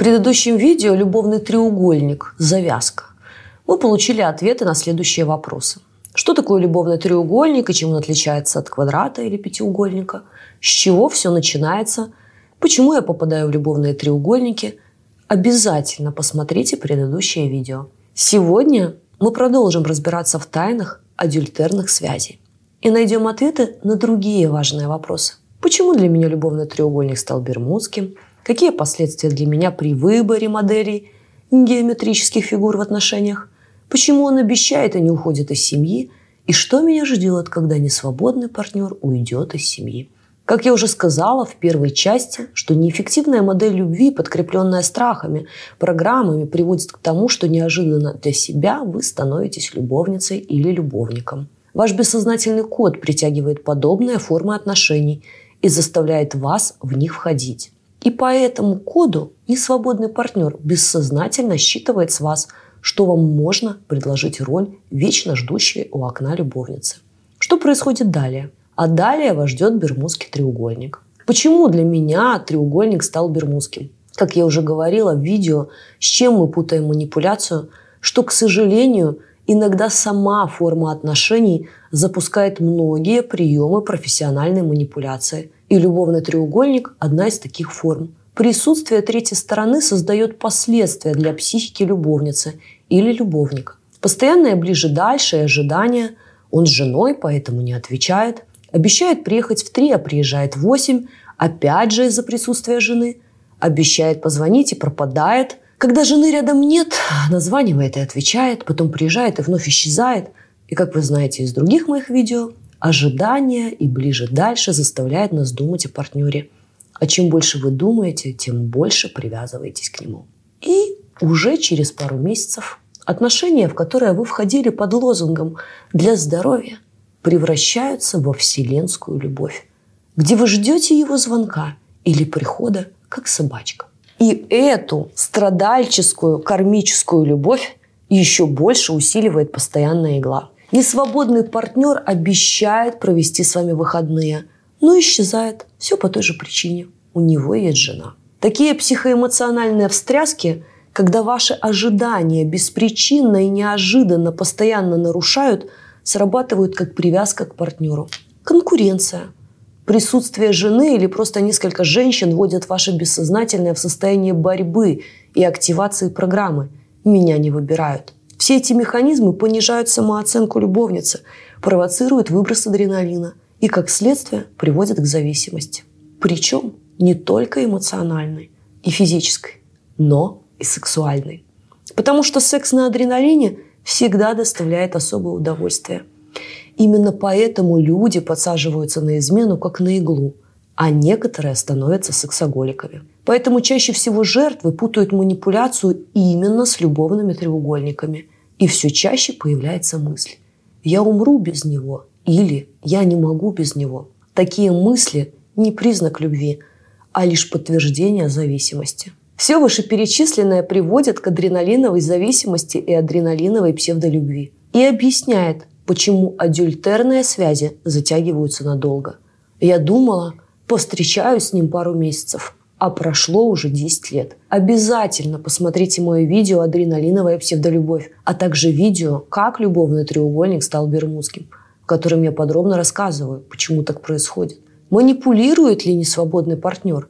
предыдущем видео «Любовный треугольник. Завязка» мы получили ответы на следующие вопросы. Что такое любовный треугольник и чем он отличается от квадрата или пятиугольника? С чего все начинается? Почему я попадаю в любовные треугольники? Обязательно посмотрите предыдущее видео. Сегодня мы продолжим разбираться в тайнах адюльтерных связей и найдем ответы на другие важные вопросы. Почему для меня любовный треугольник стал бермудским – Какие последствия для меня при выборе моделей геометрических фигур в отношениях? Почему он обещает и не уходит из семьи? И что меня ждет, когда несвободный партнер уйдет из семьи? Как я уже сказала в первой части, что неэффективная модель любви, подкрепленная страхами, программами, приводит к тому, что неожиданно для себя вы становитесь любовницей или любовником. Ваш бессознательный код притягивает подобные формы отношений и заставляет вас в них входить. И по этому коду несвободный партнер бессознательно считывает с вас, что вам можно предложить роль вечно ждущей у окна любовницы. Что происходит далее? А далее вас ждет Бермудский треугольник. Почему для меня треугольник стал Бермудским? Как я уже говорила в видео, с чем мы путаем манипуляцию, что, к сожалению, иногда сама форма отношений запускает многие приемы профессиональной манипуляции – и любовный треугольник – одна из таких форм. Присутствие третьей стороны создает последствия для психики любовницы или любовника. Постоянное ближе-дальше и ожидание. Он с женой, поэтому не отвечает. Обещает приехать в три, а приезжает в восемь. Опять же из-за присутствия жены. Обещает позвонить и пропадает. Когда жены рядом нет, названивает и отвечает. Потом приезжает и вновь исчезает. И как вы знаете из других моих видео, Ожидание и ближе дальше заставляет нас думать о партнере. А чем больше вы думаете, тем больше привязываетесь к нему. И уже через пару месяцев отношения, в которые вы входили под лозунгом «для здоровья», превращаются во вселенскую любовь, где вы ждете его звонка или прихода, как собачка. И эту страдальческую кармическую любовь еще больше усиливает постоянная игла – Несвободный партнер обещает провести с вами выходные, но исчезает. Все по той же причине. У него есть жена. Такие психоэмоциональные встряски, когда ваши ожидания беспричинно и неожиданно постоянно нарушают, срабатывают как привязка к партнеру. Конкуренция. Присутствие жены или просто несколько женщин вводят ваше бессознательное в состояние борьбы и активации программы. Меня не выбирают – все эти механизмы понижают самооценку любовницы, провоцируют выброс адреналина и, как следствие, приводят к зависимости. Причем не только эмоциональной и физической, но и сексуальной. Потому что секс на адреналине всегда доставляет особое удовольствие. Именно поэтому люди подсаживаются на измену как на иглу, а некоторые становятся сексоголиками. Поэтому чаще всего жертвы путают манипуляцию именно с любовными треугольниками. И все чаще появляется мысль «я умру без него» или «я не могу без него». Такие мысли не признак любви, а лишь подтверждение зависимости. Все вышеперечисленное приводит к адреналиновой зависимости и адреналиновой псевдолюбви. И объясняет, почему адюльтерные связи затягиваются надолго. Я думала, повстречаюсь с ним пару месяцев – а прошло уже 10 лет. Обязательно посмотрите мое видео «Адреналиновая псевдолюбовь», а также видео «Как любовный треугольник стал бермудским», в котором я подробно рассказываю, почему так происходит. Манипулирует ли несвободный партнер?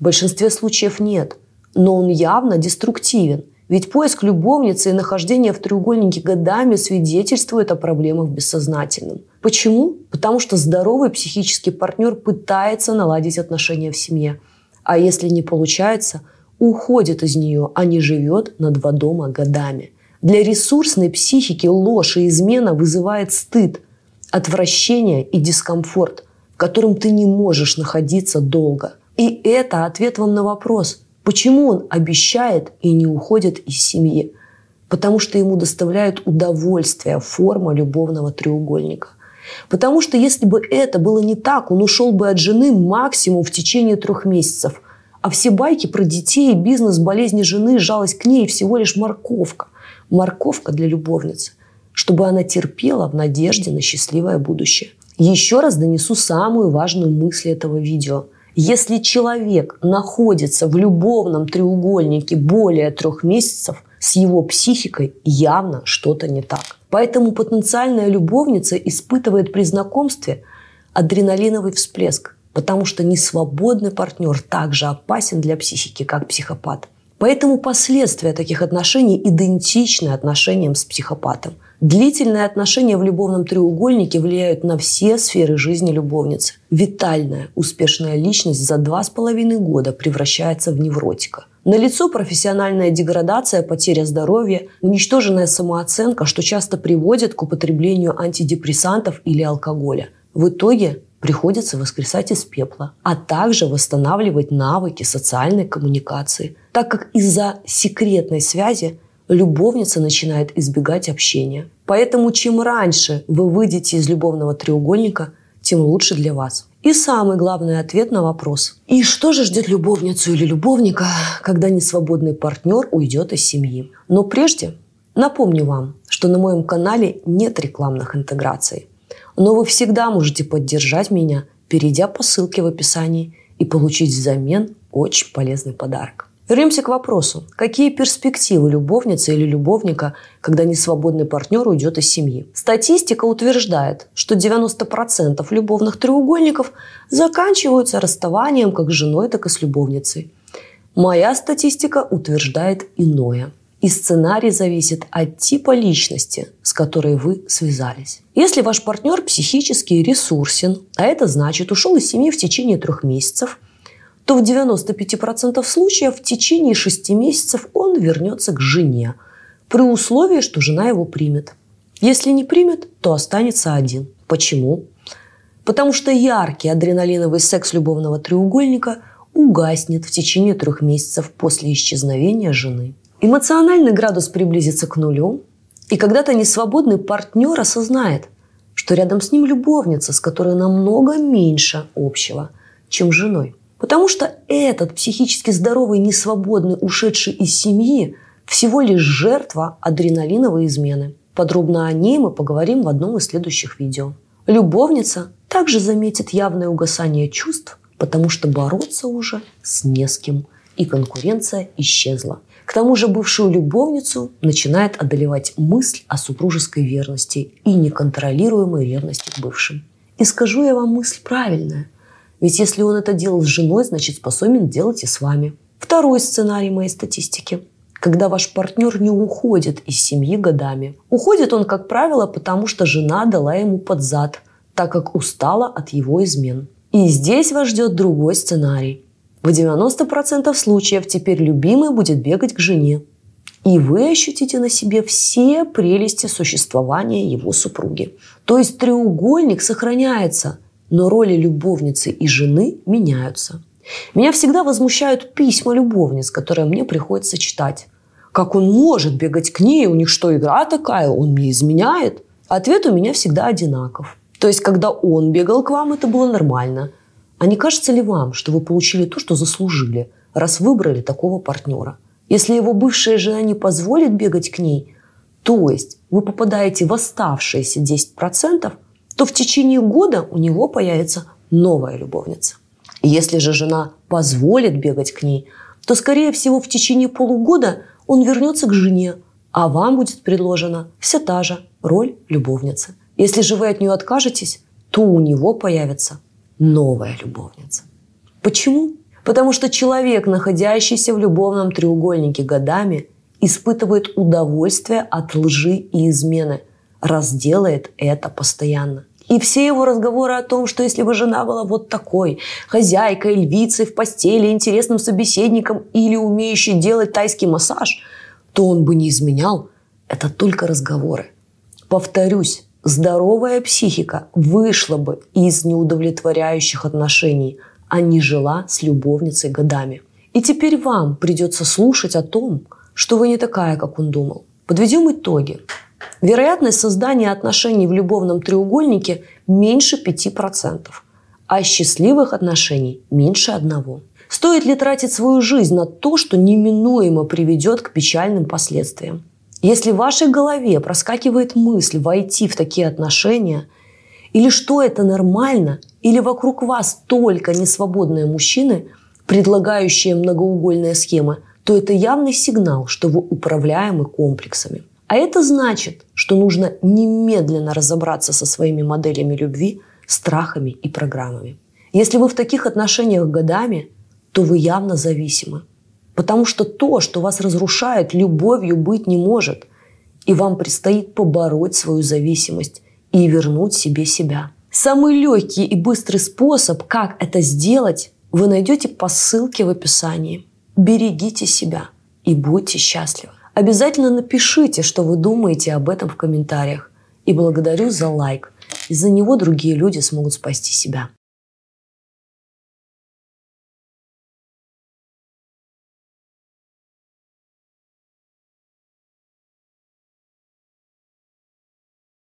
В большинстве случаев нет, но он явно деструктивен. Ведь поиск любовницы и нахождение в треугольнике годами свидетельствует о проблемах бессознательном. Почему? Потому что здоровый психический партнер пытается наладить отношения в семье – а если не получается, уходит из нее, а не живет на два дома годами. Для ресурсной психики ложь и измена вызывает стыд, отвращение и дискомфорт, в котором ты не можешь находиться долго. И это ответ вам на вопрос, почему он обещает и не уходит из семьи. Потому что ему доставляет удовольствие форма любовного треугольника – Потому что если бы это было не так, он ушел бы от жены максимум в течение трех месяцев. А все байки про детей, бизнес, болезни жены, жалость к ней всего лишь морковка. Морковка для любовницы, чтобы она терпела в надежде на счастливое будущее. Еще раз донесу самую важную мысль этого видео. Если человек находится в любовном треугольнике более трех месяцев, с его психикой явно что-то не так. Поэтому потенциальная любовница испытывает при знакомстве адреналиновый всплеск, потому что несвободный партнер также опасен для психики, как психопат. Поэтому последствия таких отношений идентичны отношениям с психопатом. Длительные отношения в любовном треугольнике влияют на все сферы жизни любовницы. Витальная, успешная личность за два с половиной года превращается в невротика. Налицо профессиональная деградация, потеря здоровья, уничтоженная самооценка, что часто приводит к употреблению антидепрессантов или алкоголя. В итоге приходится воскресать из пепла, а также восстанавливать навыки социальной коммуникации, так как из-за секретной связи любовница начинает избегать общения. Поэтому чем раньше вы выйдете из любовного треугольника, тем лучше для вас. И самый главный ответ на вопрос. И что же ждет любовницу или любовника, когда несвободный партнер уйдет из семьи? Но прежде напомню вам, что на моем канале нет рекламных интеграций. Но вы всегда можете поддержать меня, перейдя по ссылке в описании и получить взамен очень полезный подарок. Вернемся к вопросу. Какие перспективы любовницы или любовника, когда несвободный партнер уйдет из семьи? Статистика утверждает, что 90% любовных треугольников заканчиваются расставанием как с женой, так и с любовницей. Моя статистика утверждает иное. И сценарий зависит от типа личности, с которой вы связались. Если ваш партнер психически ресурсен, а это значит ушел из семьи в течение трех месяцев – то в 95% случаев в течение 6 месяцев он вернется к жене, при условии, что жена его примет. Если не примет, то останется один. Почему? Потому что яркий адреналиновый секс любовного треугольника угаснет в течение трех месяцев после исчезновения жены. Эмоциональный градус приблизится к нулю, и когда-то несвободный партнер осознает, что рядом с ним любовница, с которой намного меньше общего, чем с женой – Потому что этот психически здоровый, несвободный, ушедший из семьи всего лишь жертва адреналиновой измены. Подробно о ней мы поговорим в одном из следующих видео. Любовница также заметит явное угасание чувств, потому что бороться уже с не с кем, и конкуренция исчезла. К тому же бывшую любовницу начинает одолевать мысль о супружеской верности и неконтролируемой ревности к бывшим. И скажу я вам мысль правильная. Ведь если он это делал с женой, значит способен делать и с вами. Второй сценарий моей статистики когда ваш партнер не уходит из семьи годами. Уходит он, как правило, потому что жена дала ему под зад, так как устала от его измен. И здесь вас ждет другой сценарий. В 90% случаев теперь любимый будет бегать к жене. И вы ощутите на себе все прелести существования его супруги. То есть треугольник сохраняется – но роли любовницы и жены меняются. Меня всегда возмущают письма любовниц, которые мне приходится читать. Как он может бегать к ней? У них что, игра такая? Он мне изменяет? Ответ у меня всегда одинаков. То есть, когда он бегал к вам, это было нормально. А не кажется ли вам, что вы получили то, что заслужили, раз выбрали такого партнера? Если его бывшая жена не позволит бегать к ней, то есть вы попадаете в оставшиеся 10%, то в течение года у него появится новая любовница. Если же жена позволит бегать к ней, то, скорее всего, в течение полугода он вернется к жене, а вам будет предложена вся та же роль любовницы. Если же вы от нее откажетесь, то у него появится новая любовница. Почему? Потому что человек, находящийся в любовном треугольнике годами, испытывает удовольствие от лжи и измены, раз делает это постоянно. И все его разговоры о том, что если бы жена была вот такой, хозяйкой, львицей в постели, интересным собеседником или умеющей делать тайский массаж, то он бы не изменял. Это только разговоры. Повторюсь, здоровая психика вышла бы из неудовлетворяющих отношений, а не жила с любовницей годами. И теперь вам придется слушать о том, что вы не такая, как он думал. Подведем итоги. Вероятность создания отношений в любовном треугольнике меньше 5%, а счастливых отношений меньше одного. Стоит ли тратить свою жизнь на то, что неминуемо приведет к печальным последствиям? Если в вашей голове проскакивает мысль войти в такие отношения, Или что это нормально, или вокруг вас только несвободные мужчины, предлагающие многоугольные схемы, то это явный сигнал, что вы управляемы комплексами. А это значит, что нужно немедленно разобраться со своими моделями любви, страхами и программами. Если вы в таких отношениях годами, то вы явно зависимы. Потому что то, что вас разрушает, любовью быть не может. И вам предстоит побороть свою зависимость и вернуть себе себя. Самый легкий и быстрый способ, как это сделать, вы найдете по ссылке в описании. Берегите себя и будьте счастливы. Обязательно напишите, что вы думаете об этом в комментариях. И благодарю за лайк. Из-за него другие люди смогут спасти себя.